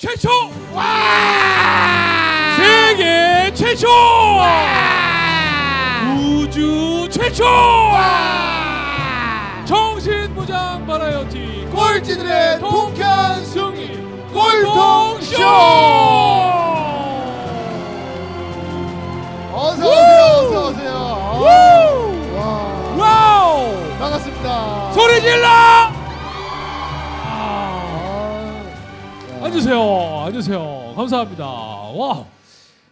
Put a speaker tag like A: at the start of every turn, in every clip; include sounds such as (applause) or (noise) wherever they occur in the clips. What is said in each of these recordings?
A: 최초! 세계 최초! 우주 최초! 정신무장 버라이어티
B: 꼴찌들의 통쾌한
A: 승리
B: 꼴통쇼! 어서
A: 우!
B: 오세요, 어서 오세요. 아, 와,
A: 와우!
B: 반갑습니다.
A: 소리 질러 앉으세요 앉으세요 감사합니다 와.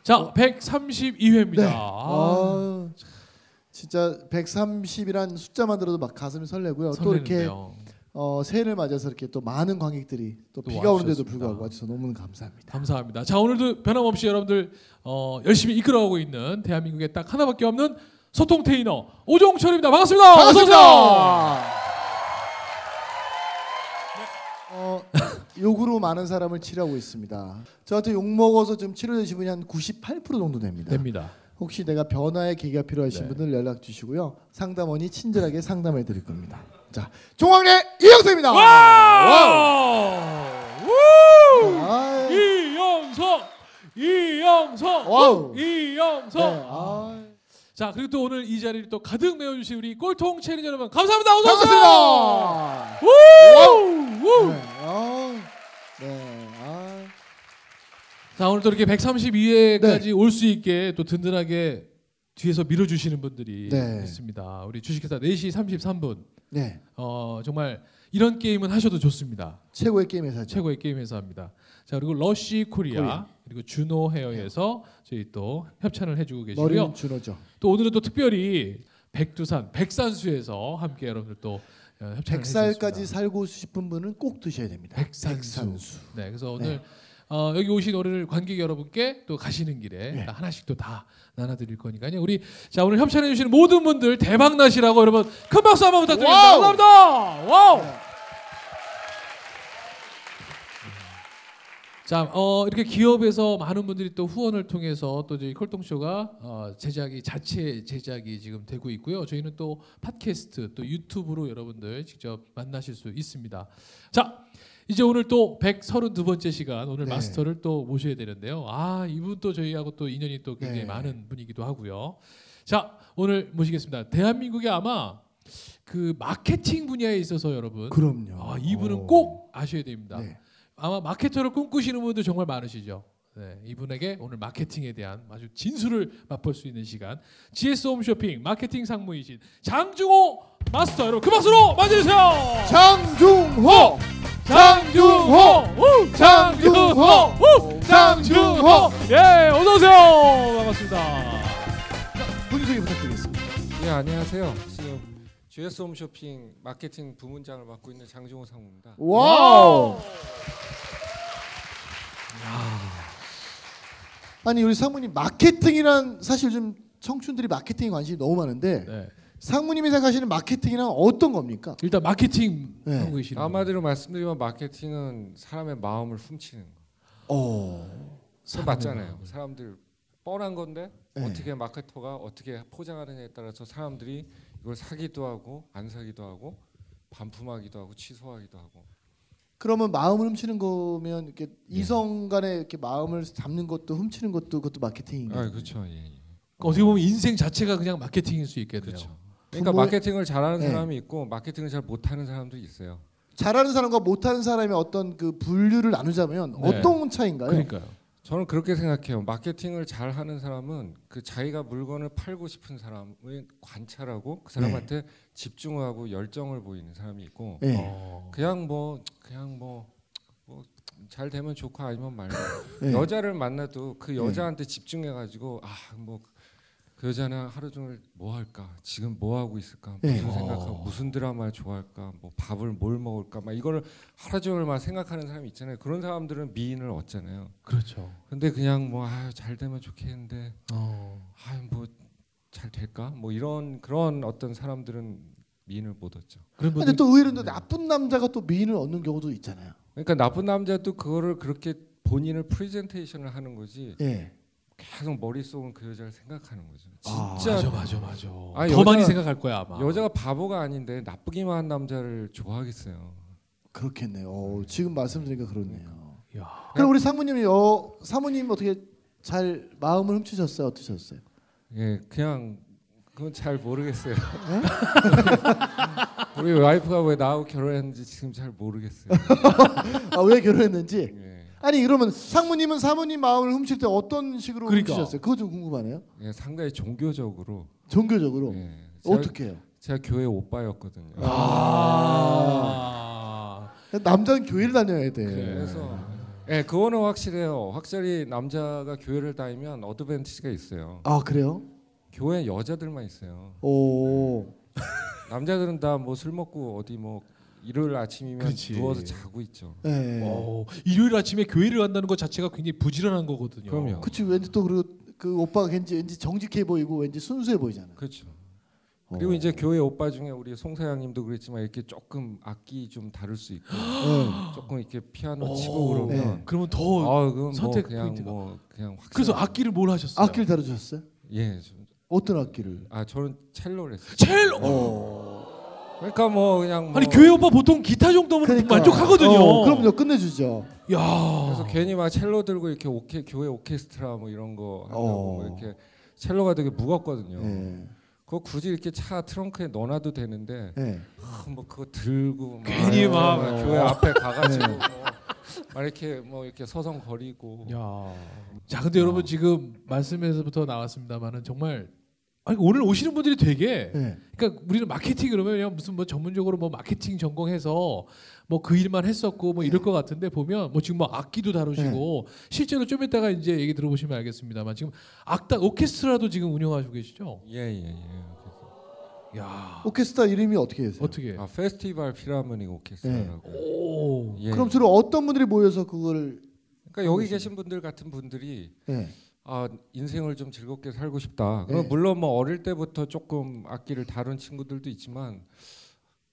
A: 자 132회입니다
B: 네. 아, 진짜 130이란 숫자만 들어도 막 가슴이 설레고요. 또 이렇게 어, 새해를 맞아서 이렇게 또 많은 관객들이 또
A: 또
B: 비가 오는데도. 불구하고 와주셔서 너무 감사합니다.
A: 감사합니다. 자 오늘도 변함없이 여러분들 어, 열심히 이끌어가고 있는 대한민국에 딱 하나밖에 없는 소통 테이너 오종철입니다. 반갑습니다.
B: 반갑습니다. 어, 욕으로 많은 사람을 치료하고 있습니다. 저한테 욕 먹어서 좀 치료되신 분이 한 98% 정도 됩니다.
A: 됩니다.
B: 혹시 내가 변화의 계기가 필요하신
A: 네.
B: 분들 연락 주시고요. 상담원이 친절하게 상담해 드릴 겁니다. 자, 종황래 이영석입니다.
A: 와! 우!
B: 아,
A: 이영석, 이영석,
B: wow.
A: 이영석.
B: 네, 아,
A: 자 그리고 또 오늘 이 자리를 또 가득 메워 주신 우리 꼴통 체리 여러분 감사합니다. 어서 오세요. 우! 우!
B: 네, 아, 네, 아,
A: 자 오늘 또 이렇게
B: 네.
A: 132회까지 올수 있게 또 든든하게 뒤에서 밀어주시는 분들이
B: 네.
A: 있습니다. 우리 주식회사 4시 33분
B: 네,
A: 어, 정말 이런 게임은 하셔도 좋습니다.
B: 최고의 게임 회사죠.
A: 최고의 게임 회사입니다. 자 그리고 러쉬 코리아,
B: 코리아.
A: 그리고 주노 헤어에서 저희 또 협찬을 해주고 계시고요.
B: 머리는 주노죠.
A: 또 오늘은 또 특별히 백두산 백산수에서 함께 여러분들 또
B: 100살까지
A: 해주셨습니다.
B: 살고 싶은 분은 꼭 드셔야 됩니다.
A: 백산수. 네, 그래서 오늘
B: 네.
A: 어, 여기 오신 오늘 관객 여러분께 또 가시는 길에
B: 네.
A: 하나씩 또 다 나눠드릴 거니까요. 우리 자 오늘 협찬해 주시는 모든 분들 대박 나시라고 여러분 큰 박수 한번 부탁드립니다.
B: wow.
A: 감사합니다. wow.
B: 네.
A: 자, 어, 이렇게 기업에서 많은 분들이 또 후원을 통해서 또 저희 꼴통쇼가 어, 제작이 자체 제작이 지금 되고 있고요. 저희는 또 팟캐스트 또 유튜브로 여러분들 직접 만나실 수 있습니다. 자, 이제 오늘 또 132번째 시간 오늘
B: 네.
A: 마스터를 또 모셔야 되는데요. 아, 이분 또 저희하고 또 인연이 또 굉장히
B: 네.
A: 많은 분이기도 하고요. 자, 오늘 모시겠습니다. 대한민국에 아마 그 마케팅 분야에 있어서 여러분
B: 그럼요.
A: 아, 이분은
B: 어.
A: 꼭 아셔야 됩니다.
B: 네.
A: 아마 마케터를 꿈꾸시는 분들 정말 많으시죠. 네, 이분에게 오늘 마케팅에 대한 아주 진수를 맛볼 수 있는 시간. GS 홈쇼핑 마케팅 상무이신 장중호 마스터 여러분 그 박수로 맞이해주세요.
B: 장중호,
A: 장중호, 우! 장중호, 우! 장중호. 예, 어서 오세요. 반갑습니다.
B: 본인 소개 부탁드리겠습니다.
C: 예 안녕하세요. 지금 GS 홈쇼핑 마케팅 부문장을 맡고 있는 장중호 상무입니다.
B: wow. 아니 우리 상무님 마케팅이란 사실 좀 청춘들이 마케팅에 관심이 너무 많은데
A: 네,
B: 상무님이 생각하시는 마케팅이란 어떤 겁니까?
A: 일단 마케팅
B: 네.
A: 하고 계시는
C: 한마디로 말씀드리면 마케팅은 사람의 마음을 훔치는 거.
B: 어.
C: 그 맞잖아요. 사람들 뻔한 건데
B: 네.
C: 어떻게 마케터가 어떻게 포장하느냐에 따라서 사람들이 이걸 사기도 하고 안 사기도 하고 반품하기도 하고 취소하기도 하고.
B: 그러면 마음을 훔치는 거면 이렇게 이성 간의 이렇게 마음을 잡는 것도 훔치는 것도 그것도 마케팅인가요?
C: 아 그렇죠. 예, 예.
A: 어떻게 보면 인생 자체가 그냥 마케팅일 수 있겠네요.
C: 그렇죠. 그러니까
B: 부모의-
C: 마케팅을 잘하는
B: 네.
C: 사람이 있고 마케팅을 잘 못하는 사람도 있어요.
B: 잘하는 사람과 못하는 사람의 어떤 그 분류를 나누자면
A: 네.
B: 어떤 차이인가요?
A: 그러니까요.
C: 저는 그렇게 생각해요. 마케팅을 잘 하는 사람은 그 자기가 물건을 팔고 싶은 사람을 관찰하고 그 사람한테 집중하고 열정을 보이는 사람이 있고
B: 네.
A: 어.
C: 그냥 뭐 그냥 뭐 뭐 잘 되면 좋고 아니면 말고
B: 네.
C: 여자를 만나도 그 여자한테 집중해 가지고 아 뭐 그 여자는 하루 종일 뭐 할까 지금 뭐 하고 있을까 무슨
B: 네.
C: 생각하고
A: 어.
C: 무슨 드라마 좋아할까 뭐 밥을 뭘 먹을까 막 이거를 하루 종일 막 생각하는 사람이 있잖아요 그런 사람들은 미인을 얻잖아요
A: 그렇죠.
C: 근데 그냥 뭐아잘 되면 좋겠는데
A: 어.
C: 아뭐잘 될까 뭐 이런 그런 어떤 사람들은 미인을 못 얻죠
A: 그런
B: 근데
A: 분들
B: 또 의외로 또 나쁜 남자가 또 미인을 얻는 경우도 있잖아요.
C: 그러니까 나쁜 남자도 그거를 그렇게 본인을 프레젠테이션을 하는 거지
B: 예.
C: 계속 머릿속은 그 여자를 생각하는 거죠.
B: 아,
C: 진짜
A: 맞아 맞아 맞아.
C: 아니,
A: 더
C: 여자-
A: 많이 생각할 거야 아마.
C: 여자가 바보가 아닌데 나쁘기만 한 남자를 좋아하겠어요.
B: 그렇겠네요. 어, 지금 말씀드리니까 그렇네요.
A: 야.
B: 그럼 우리 상무님이 어 사모님 어떻게 잘 마음을 훔치셨어요? 어떠셨어요?
C: 예, 그냥 그건 잘 모르겠어요. (laughs) 우리 와이프가 왜 나하고 결혼했는지 지금 잘 모르겠어요. (laughs)
B: 아, 왜 결혼했는지?
C: 예,
B: 아니 그러면 상무님은 사모님 마음을 훔칠 때 어떤 식으로
A: 그러니까.
B: 훔치셨어요? 그거 좀 궁금하네요.
C: 예, 상당히 종교적으로.
B: 종교적으로
C: 예, 제가,
B: 어떻게 해요?
C: 제가 교회 오빠였거든요.
A: 아.
B: 남자는 교회를 다녀야 돼.
C: 그래서 예, 그거는 확실해요. 확실히 남자가 교회를 다니면 어드밴티지가 있어요.
B: 아 그래요?
C: 교회 여자들만 있어요.
B: 오.
C: 남자들은 다 뭐 술 먹고 어디 뭐 일요일 아침이면
A: 그렇지.
C: 누워서 자고 있죠.
B: 네.
A: 어, 일요일 아침에 교회를 간다는 것 자체가 굉장히 부지런한 거거든요.
C: 그럼요.
B: 그치 왠지 또 그리고 그 오빠가 왠지 왠지 정직해 보이고 왠지 순수해 보이잖아.
C: 그렇죠. 그리고
B: 어.
C: 이제 교회 오빠 중에 우리 송사장님도 그랬지만 이렇게 조금 악기 좀 다룰 수 있고
B: 네.
C: 조금 이렇게 피아노
A: 어,
C: 치고 그러면
B: 네.
A: 그러면 더
C: 아 그건
A: 선택
C: 뭐 그냥
A: 포인트가.
C: 뭐 그냥 확
A: 그래서 악기를 뭘 하셨어요?
B: 악기를 다루셨어요?
C: 예. 저-
B: 어떤 악기를?
C: 아 저는 첼로를 했어요.
A: 첼로.
B: 어.
C: 그러니까 뭐 그냥 뭐
A: 아니 교회 오빠 보통 기타 정도면
B: 그러니까.
A: 만족하거든요.
B: 어, 그럼요 끝내주죠.
A: 야.
C: 그래서 괜히 막 첼로 들고 이렇게 오케 교회 오케스트라 뭐 이런 거 한다고
B: 어.
C: 뭐 이렇게 첼로가 되게 무겁거든요.
B: 네.
C: 그거 굳이 이렇게 차 트렁크에 넣어놔도 되는데
B: 네.
C: 아, 뭐 그거 들고 막
A: 괜히 막-
C: 막 교회 앞에 가가지고
B: 네.
C: 뭐, 막 이렇게 뭐 이렇게 서성거리고
A: 야. 자, 근데 여러분 지금 말씀에서부터 나왔습니다만은 정말 아니, 오늘 오시는 분들이 되게
B: 네.
A: 그러니까 우리는 마케팅 그러면 그냥 무슨 뭐 전문적으로 뭐 마케팅 전공해서 뭐 그 일만 했었고 뭐 이럴 것 같은데 보면 뭐 지금 뭐 악기도 다루시고 실제로 좀 이따가 이제 얘기 들어보시면 알겠습니다만 지금 악단 오케스트라도 지금 운영하시고 계시죠?
C: 예예 예. 예,
A: 야.
B: 오케스트라 이름이 어떻게 되세요?
A: 어떻게?
C: 아 페스티벌 피라모닉 오케스트라라고.
A: 오.
C: 예.
B: 그럼 주로 어떤 분들이 모여서 그걸?
C: 그러니까 여기 계신 분들 같은 분들이
B: 네.
C: 아 인생을 좀 즐겁게 살고 싶다. 그럼
B: 네.
C: 물론 뭐 어릴 때부터 조금 악기를 다룬 친구들도 있지만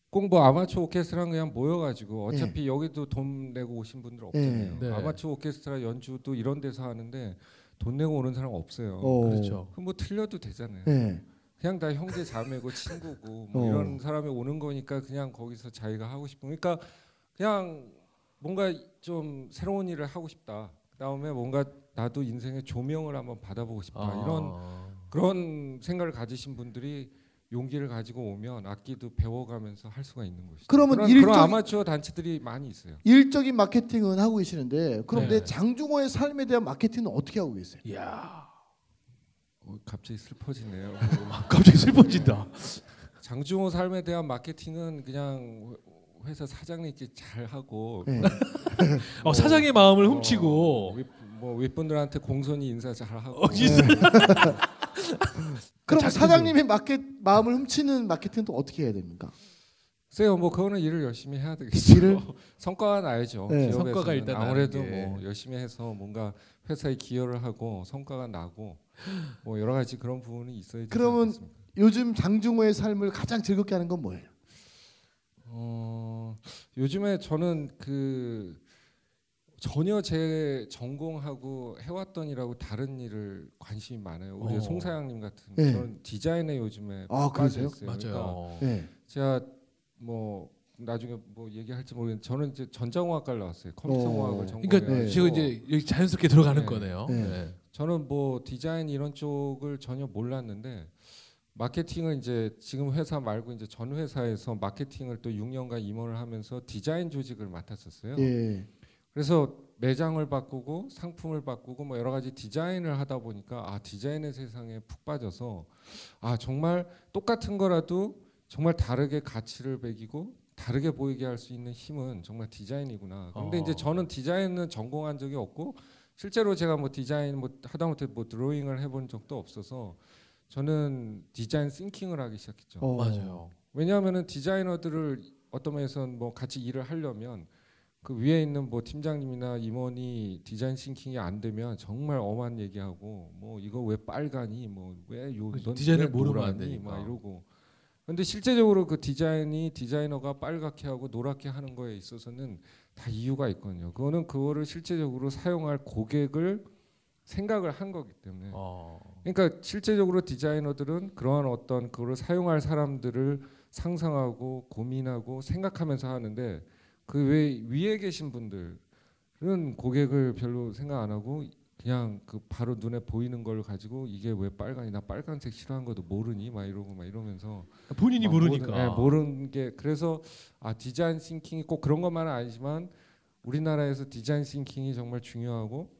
C: 꼭 뭐 아마추어 오케스트라 그냥 모여가지고 어차피 여기도 돈 내고 오신 분들 없잖아요.
A: 네. 네.
C: 아마추어 오케스트라 연주도 이런 데서 하는데 돈 내고 오는 사람 없어요.
B: 어.
A: 그렇죠.
C: 그럼 뭐 틀려도 되잖아요.
B: 네.
C: 그냥 다 형제 자매고 친구고 뭐
B: 어.
C: 이런 사람이 오는 거니까 그냥 거기서 자기가 하고 싶은 그러니까 그냥 뭔가 좀 새로운 일을 하고 싶다. 그다음에 뭔가 나도 인생의 조명을 한번 받아보고 싶다.
A: 아.
C: 이런 그런 생각을 가지신 분들이 용기를 가지고 오면 악기도 배워가면서 할 수가 있는 것이죠.
B: 그러면
C: 그런,
B: 일적-
C: 그런 아마추어 단체들이 많이 있어요.
B: 일적인 마케팅은 하고 계시는데 그럼
A: 네.
B: 내 장중호의 삶에 대한 마케팅은 어떻게 하고 계세요?
A: 야.
C: 어, 갑자기 슬퍼지네요. (laughs)
A: 갑자기 슬퍼진다.
C: 장중호 삶에 대한 마케팅은 그냥 회사 사장님께 잘 하고
B: 네. (laughs)
A: 어, 사장의 마음을 훔치고
C: 어, 윗, 뭐 윗분들한테 공손히 인사 잘 하고
A: 어, 진짜. (laughs)
B: 그럼. 사장님의 마켓 마음을 훔치는 마케팅은 또 어떻게 해야 됩니까?
C: 글쎄요, 뭐 그거는 일을 열심히 해야 되겠죠.
B: 일을? (laughs)
C: 성과가 나야죠.
B: 네.
C: 기업에서는.
A: 성과가 일단
C: 아무래도
A: 나는 게.
C: 뭐 열심히 해서 뭔가 회사에 기여를 하고 성과가 나고 뭐 여러 가지 그런 부분이 있어야 되지
B: 그러면
C: 않겠습니까?
B: 요즘 장중호의 삶을 가장 즐겁게 하는 건 뭐예요?
C: 어, 요즘에 저는 그 전혀 제 전공하고 해왔던 일하고 다른 일을 관심이 많아요. 우리
A: 어.
C: 송사장님 같은
B: 네.
C: 저는 디자인에 요즘에
B: 아,
C: 빠져
B: 그러세요?
C: 있어요. 그러니까
A: 맞아요.
B: 네.
C: 제가 뭐 나중에 뭐 얘기할지 모르겠는데 저는 이제 전자공학과를 나왔어요. 컴퓨터공학을
B: 어.
C: 전공해서
A: 그러니까
B: 네.
A: 지금 이제 여기 자연스럽게 들어가는
C: 네.
A: 거네요.
B: 네.
A: 네.
C: 저는 뭐 디자인 이런 쪽을 전혀 몰랐는데 마케팅을 이제 지금 회사 말고 이제 전 회사에서 마케팅을 또 6년간 임원을 하면서 디자인 조직을 맡았었어요.
B: 예.
C: 그래서 매장을 바꾸고 상품을 바꾸고 뭐 여러 가지 디자인을 하다 보니까 아 디자인의 세상에 푹 빠져서 아 정말 똑같은 거라도 정말 다르게 가치를 매기고 다르게 보이게 할 수 있는 힘은 정말 디자인이구나. 근데
A: 어.
C: 이제 저는 디자인은 전공한 적이 없고 실제로 제가 뭐 디자인 뭐 하다못해 뭐 드로잉을 해본 적도 없어서 저는 디자인 싱킹을 하기 시작했죠.
B: 어.
A: 맞아요.
C: 왜냐하면은 디자이너들을 어떤 면에서는 뭐 같이 일을 하려면 그 위에 있는 뭐 팀장님이나 임원이 디자인 싱킹이 안 되면 정말 엄한 얘기하고 뭐 이거 왜 빨가니 뭐왜요
A: 그렇죠. 디자인을 모르면 안 되니까.
C: 막 이러고 근데 실제적으로 그 디자인이 디자이너가 빨갛게 하고 노랗게 하는 거에 있어서는 다 이유가 있거든요. 그거는 그거를 실제적으로 사용할 고객을 생각을 한 거기 때문에
A: 어.
C: 그러니까 실제적으로 디자이너들은 그러한 어떤 그거를 사용할 사람들을 상상하고 고민하고 생각하면서 하는데 그외 위에 계신 분들 그런 고객을 별로 생각 안 하고 그냥 그 바로 눈에 보이는 걸 가지고 이게 왜 빨간이 나 빨간색 싫어하는 것도 모르니 막 이러고 막 이러면서
A: 본인이
C: 막
A: 모르니까.
C: 모르, 네, 모르는 게 그래서 아 디자인 싱킹이 꼭 그런 것만은 아니지만 우리나라에서 디자인 싱킹이 정말 중요하고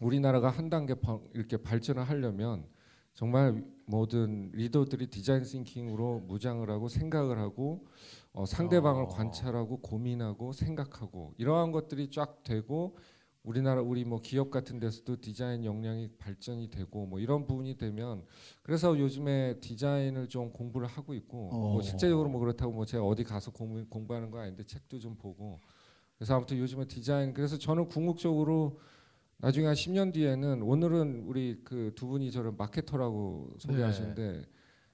C: 우리나라가 한 단계 바, 이렇게 발전을 하려면 정말 모든 리더들이 디자인 싱킹으로 무장을 하고 생각을 하고 어, 상대방을
A: 어.
C: 관찰하고 고민하고 생각하고 이러한 것들이 쫙 되고 우리나라 우리 뭐 기업 같은 데서도 디자인 역량이 발전이 되고 뭐 이런 부분이 되면 그래서 요즘에 디자인을 좀 공부를 하고 있고 뭐
B: 어.
C: 실제적으로 뭐 그렇다고 뭐 제가 어디 가서 공부, 공부하는 거 아닌데 책도 좀 보고 그래서 아무튼 요즘에 디자인 그래서 저는 궁극적으로 나중에 한 10년 뒤에는 오늘은 우리 그 두 분이 저를 마케터라고 소개하시는데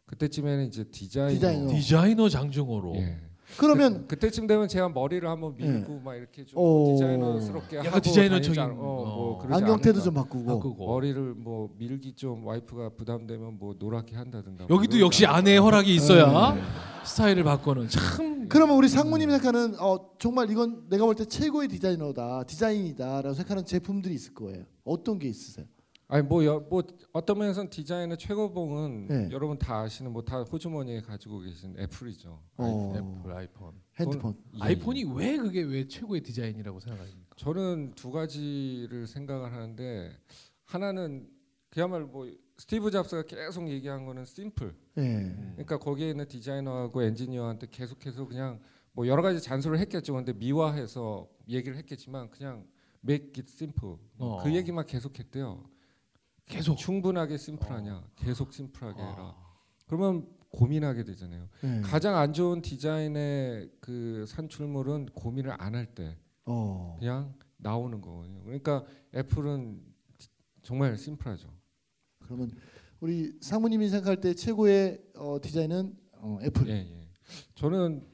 C: 그때쯤에는 이제 디자이너,
B: 디자이너.
A: 디자이너 장중호로.
C: 예.
B: 그러면
C: 그, 때쯤 되면 제가 머리를 한번 밀고 막 이렇게 좀
B: 오.
C: 디자이너스럽게
A: 약간
C: 하고
A: 디자이너적인,
C: 않- 어, 뭐
A: 어.
B: 안경테도. 좀 바꾸고.
A: 바꾸고.
C: 머리를 뭐 밀기 좀 와이프가 부담되면 뭐 노랗게 한다든가
A: 여기도
C: 뭐
A: 역시 아내의 허락이 있어야
C: 네.
A: 스타일을 바꾸는 참.
B: 그러면 우리 상무님이 생각하는 어, 정말 이건 내가 볼 때 최고의 디자이너다, 디자인이다라고 생각하는 제품들이 있을 거예요. 어떤 게 있으세요?
C: 아니 뭐, 여, 뭐 어떤 면에서는 디자인의 최고봉은
B: 네.
C: 여러분 다 아시는 뭐 다 호주머니에 가지고 계신 애플이죠.
B: 어,
A: 애플 아이폰.
B: 핸드폰.
C: 예,
A: 아이폰이 왜 그게 왜 최고의 디자인이라고 생각하십니까?
C: 저는 두 가지를 생각을 하는데 하나는 그야말로 뭐 스티브 잡스가 계속 얘기한 거는 심플.
B: 예.
A: 음.
C: 그러니까 거기에 있는 디자이너하고 엔지니어한테 계속해서 그냥 뭐 여러 가지 잔소리를 했겠죠. 근데 미화해서 얘기를 했겠지만 그냥 make it simple.
A: 어.
C: 그 얘기만 계속했대요.
A: 계속.
C: 충분하게 심플하냐? 계속 심플하게 해라.
A: 아.
C: 그러면 고민하게 되잖아요.
B: 예.
C: 가장 안 좋은 디자인의 그 산출물은 고민을 안 할 때
B: 어.
C: 그냥 나오는 거거든요. 그러니까 애플은 정말 심플하죠.
B: 그러면 우리 상무님이 생각할 때 최고의 어, 디자인은 어, 애플.
C: 예, 예. 저는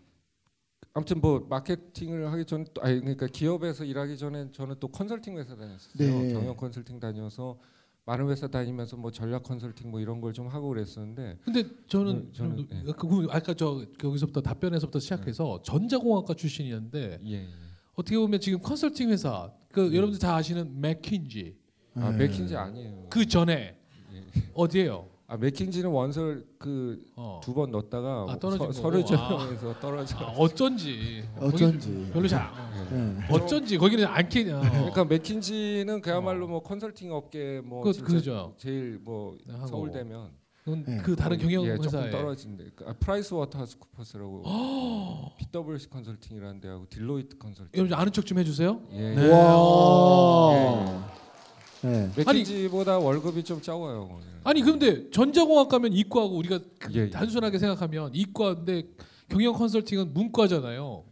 C: 아무튼 뭐 마케팅을 하기 전 아니 그러니까 기업에서 일하기 전에 저는 또 컨설팅 회사 다녔었어요.
B: 네.
C: 경영 컨설팅 다녀서 많은 회사 다니면서 뭐 전략 컨설팅 뭐 이런 걸 좀 하고 그랬었는데
A: 근데 저는
C: 음, 저는,
A: 좀
C: 예.
A: 그 아까 저 거기서부터 답변에서부터 시작해서 전자공학과 출신이었는데
C: 예. 예.
A: 어떻게 보면 지금 컨설팅 회사 그
C: 네.
A: 여러분들 다 아시는 맥킨지
C: 아
B: 예.
C: 맥킨지 아니에요.
A: 그 전에
C: 예.
A: 어디예요?
C: 아 맥킨지는 원서를 그
A: 어.
C: 두번 넣었다가
A: 아, 떨어진
C: 서,
A: 거고.
C: 서류 전형에서 떨어져.
A: 아, 어쩐지
B: 어쩐지.
A: 별로 잘
C: 예.
B: 예.
A: 어쩐지 거기는 안 캐냐.
C: 그러니까 맥킨지는 그야말로 뭐 컨설팅 업계 뭐
A: 그
C: 진짜
A: 그죠.
C: 제일 뭐
A: 하고.
C: 서울대면
A: 그건
B: 예.
A: 그 다른 경영
C: 예, 조금
A: 회사에
C: 떨어진데 아, 프라이스 워터하우스 쿠퍼스라고 PwC (gasps) 컨설팅이라는 데하고 딜로이트 컨설팅.
A: 여러분 아는 척 좀 해주세요.
C: 예.
A: 네.
B: 와. 예.
C: 맥킨지보다 월급이 좀 적어요.
A: 아니 근데 전자공학 가면 이과고 우리가 그
C: 예, 예.
A: 단순하게 생각하면 이과인데 경영 컨설팅은 문과잖아요.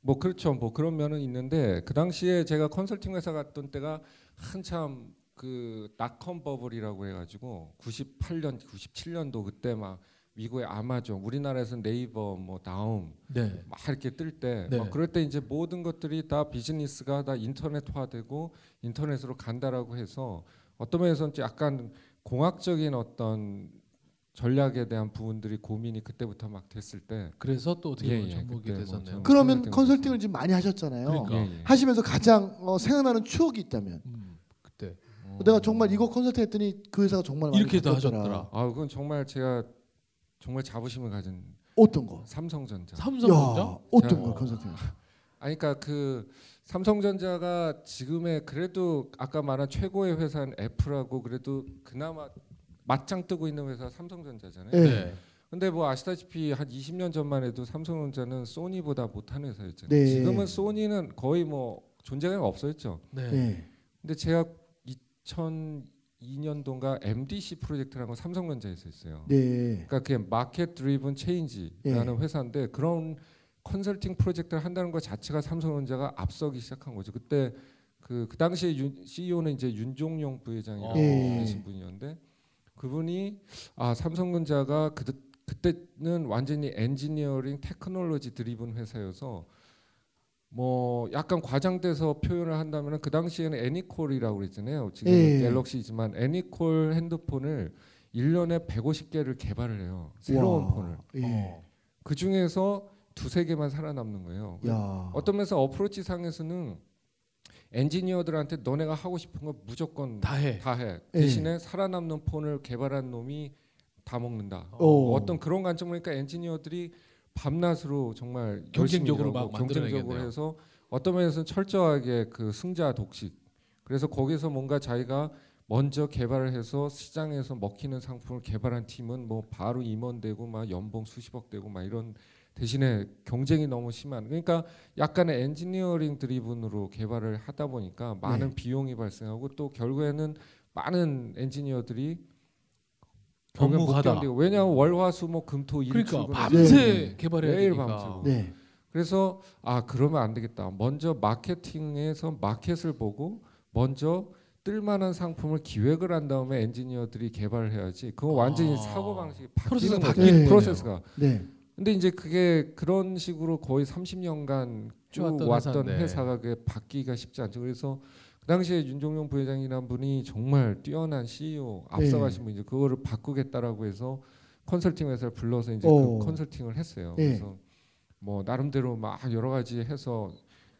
C: 뭐 그렇죠. 뭐 그런 면은 있는데 그 당시에 제가 컨설팅 회사 갔던 때가 한참 그 닷컴 버블이라고 해가지고 98년, 97년도 그때 막 미국의 아마존, 우리나라에서 네이버, 뭐 다음
A: 네.
C: 막 이렇게 뜰 때,
A: 네.
C: 막 그럴 때 이제 모든 것들이 다 비즈니스가 다 인터넷화되고 인터넷으로 간다라고 해서 어떤 면에서는 좀 약간 공학적인 어떤 전략에 대한 부분들이 고민이 그때부터 막 됐을 때,
A: 그래서 또 어떻게
C: 예, 예, 뭐
A: 됐었네요.
C: 전-
B: 그러면
C: 컨설팅
B: 컨설팅을 지금 많이 하셨잖아요.
A: 그러니까.
C: 예, 예.
B: 하시면서 가장 어, 생각나는 추억이 있다면
A: 음, 그때
C: 어.
B: 내가 정말 이거 컨설팅 했더니 그 회사가 정말
A: 이렇게 다
B: 바뀌었더라.
A: 하셨더라.
C: 아, 그건 정말 제가 정말 자부심을 가진
B: 어떤 거?
C: 삼성전자.
A: 삼성전자
B: 야, 어떤 거 컨설팅?
C: 아니 그러니까 그 삼성전자가 지금의 그래도 아까 말한 최고의 회사는 애플하고 그래도 그나마 맞짱 뜨고 있는 회사 삼성전자잖아요.
B: 예.
A: 네.
C: 근데 뭐 아시다시피 한 20년 전만 해도 삼성전자는 소니보다 못한 회사였잖아요.
B: 네.
C: 지금은 소니는 거의 뭐 존재감이 없어졌죠.
A: 네.
B: 예.
C: 근데 제가 2002년도인가 MDC 프로젝트라는 걸 삼성전자에서 했어요.
B: 네.
C: 그러니까 그게 Market Driven Change라는 회사인데 그런 컨설팅 프로젝트를 한다는 것 자체가 삼성전자가 앞서기 시작한 거죠. 그때 그, 그 당시에 윤, CEO는 이제 윤종용 부회장이라고
B: 예.
C: 계신 분이었는데 그분이 아 삼성전자가 그, 그때는 완전히 engineering technology driven 회사여서 뭐 약간 과장돼서 표현을 한다면 그 당시에는 애니콜이라고 그랬잖아요. 지금
B: 예.
C: 갤럭시지만 애니콜 핸드폰을 1년에 150개를 개발을 해요. 새로운
B: 와.
C: 폰을.
B: 예.
A: 어.
C: 그 중에서 두세 개만 살아남는 거예요.
B: 야.
C: 어떤 면에서 어프로치 상에서는 엔지니어들한테 너네가 하고 싶은 거 무조건
A: 다 해.
C: 다 해.
B: 예.
C: 대신에 살아남는 폰을 개발한 놈이 다 먹는다.
B: 오.
C: 어떤 그런 관점으로 보니까 엔지니어들이 밤낮으로 정말
A: 경쟁적으로 막
C: 경쟁적으로. 해서 어떤 면에서는 철저하게 그 승자 독식. 그래서 거기서 뭔가 자기가 먼저 개발을 해서 시장에서 먹히는 상품을 개발한 팀은 뭐 바로 임원되고 막 연봉 수십억 되고 막 이런 대신에 경쟁이 너무 심한 그러니까 약간의 엔지니어링 드리븐으로 개발을 하다 보니까 많은
B: 네.
C: 비용이 발생하고 또 결국에는 많은 엔지니어들이 견디고 왜냐하면 월화수목 금토 일
A: 그러니까 밤새
B: 네.
A: 개발해야
C: 매일
A: 되니까.
C: 밤새고.
B: 네.
C: 그래서 아 그러면 안 되겠다. 먼저 마케팅에서 마켓을 보고 먼저 뜰만한 상품을 기획을 한 다음에 엔지니어들이 개발을 해야지. 그거 완전히
A: 아.
C: 사고 방식이
A: 프로세스가
C: 바뀌는.
B: 바뀌는 거네요.
C: 프로세스가.
B: 네.
C: 근데 이제 그게 그런 식으로 거의 30년간 쭉
A: 왔던
C: 왔던. 회사가 그게 바뀌기가 쉽지 않죠. 그래서 그 당시에 윤종용 부회장이라는 분이 정말 뛰어난 CEO 앞서가신 분이죠. 그거를 바꾸겠다라고 해서 컨설팅 회사를 불러서 이제
B: 오.
C: 그 컨설팅을 했어요.
B: 예.
C: 그래서 뭐 나름대로 막 여러 가지 해서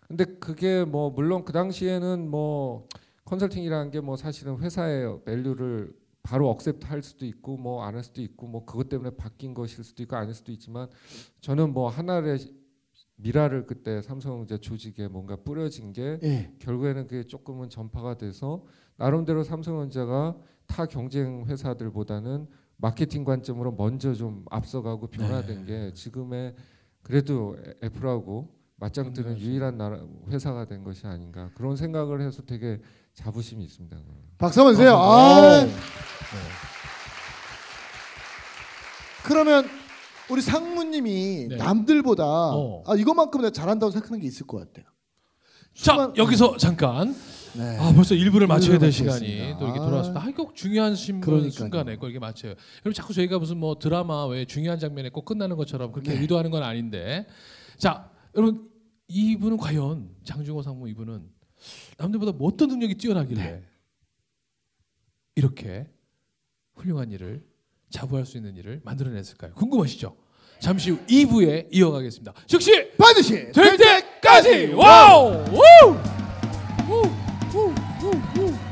C: 근데 그게 뭐 물론 그 당시에는 뭐 컨설팅이라는 게 뭐 사실은 회사의 value를 바로 accept 할 수도 있고 뭐 안 할 수도 있고 뭐 그것 때문에 바뀐 것일 수도 있고 아닐 수도 있지만 저는 뭐 하나의 밀알을 그때 삼성전자 조직에 뭔가 뿌려진 게
B: 예.
C: 결국에는 그게 조금은 전파가 돼서 나름대로 삼성전자가 타 경쟁 회사들보다는 마케팅 관점으로 먼저 좀 앞서가고 변화된 게 지금의 그래도 애- 애플하고 맞짱 뜨는. 유일한 나라 회사가 된 것이 아닌가 그런 생각을 해서 되게 자부심이 있습니다.
B: 박수 한번 주세요.
A: 아,
B: 아.
A: 네.
B: 그러면 우리 상무님이
A: 네.
B: 남들보다
A: 어.
B: 아 이거만큼 내가 잘한다고 생각하는 게 있을 것 같아요.
A: 자
B: 수많-
A: 여기서 잠깐
B: 네.
A: 아 벌써 1부를 마쳐야 될
B: 일부를
A: 시간이. 또 이렇게
B: 아.
A: 돌아왔습니다. 아, 꼭 중요한 신문. 순간에 꼭 이렇게 마쳐요. 여러분 자꾸 저희가 무슨 뭐 드라마 왜 중요한 장면에 꼭 끝나는 것처럼 그렇게
B: 네.
A: 의도하는 건 아닌데 자 여러분 이분은 과연 장중호 상무 이분은 남들보다 뭐 어떤 능력이 뛰어나길래
B: 네.
A: 이렇게 훌륭한 일을 자부할 수 있는 일을 만들어냈을까요? 궁금하시죠? 잠시 후 2부에 이어가겠습니다. 즉시
B: 반드시
A: 될 때까지 와우! 우! 우! 우! 우! 우!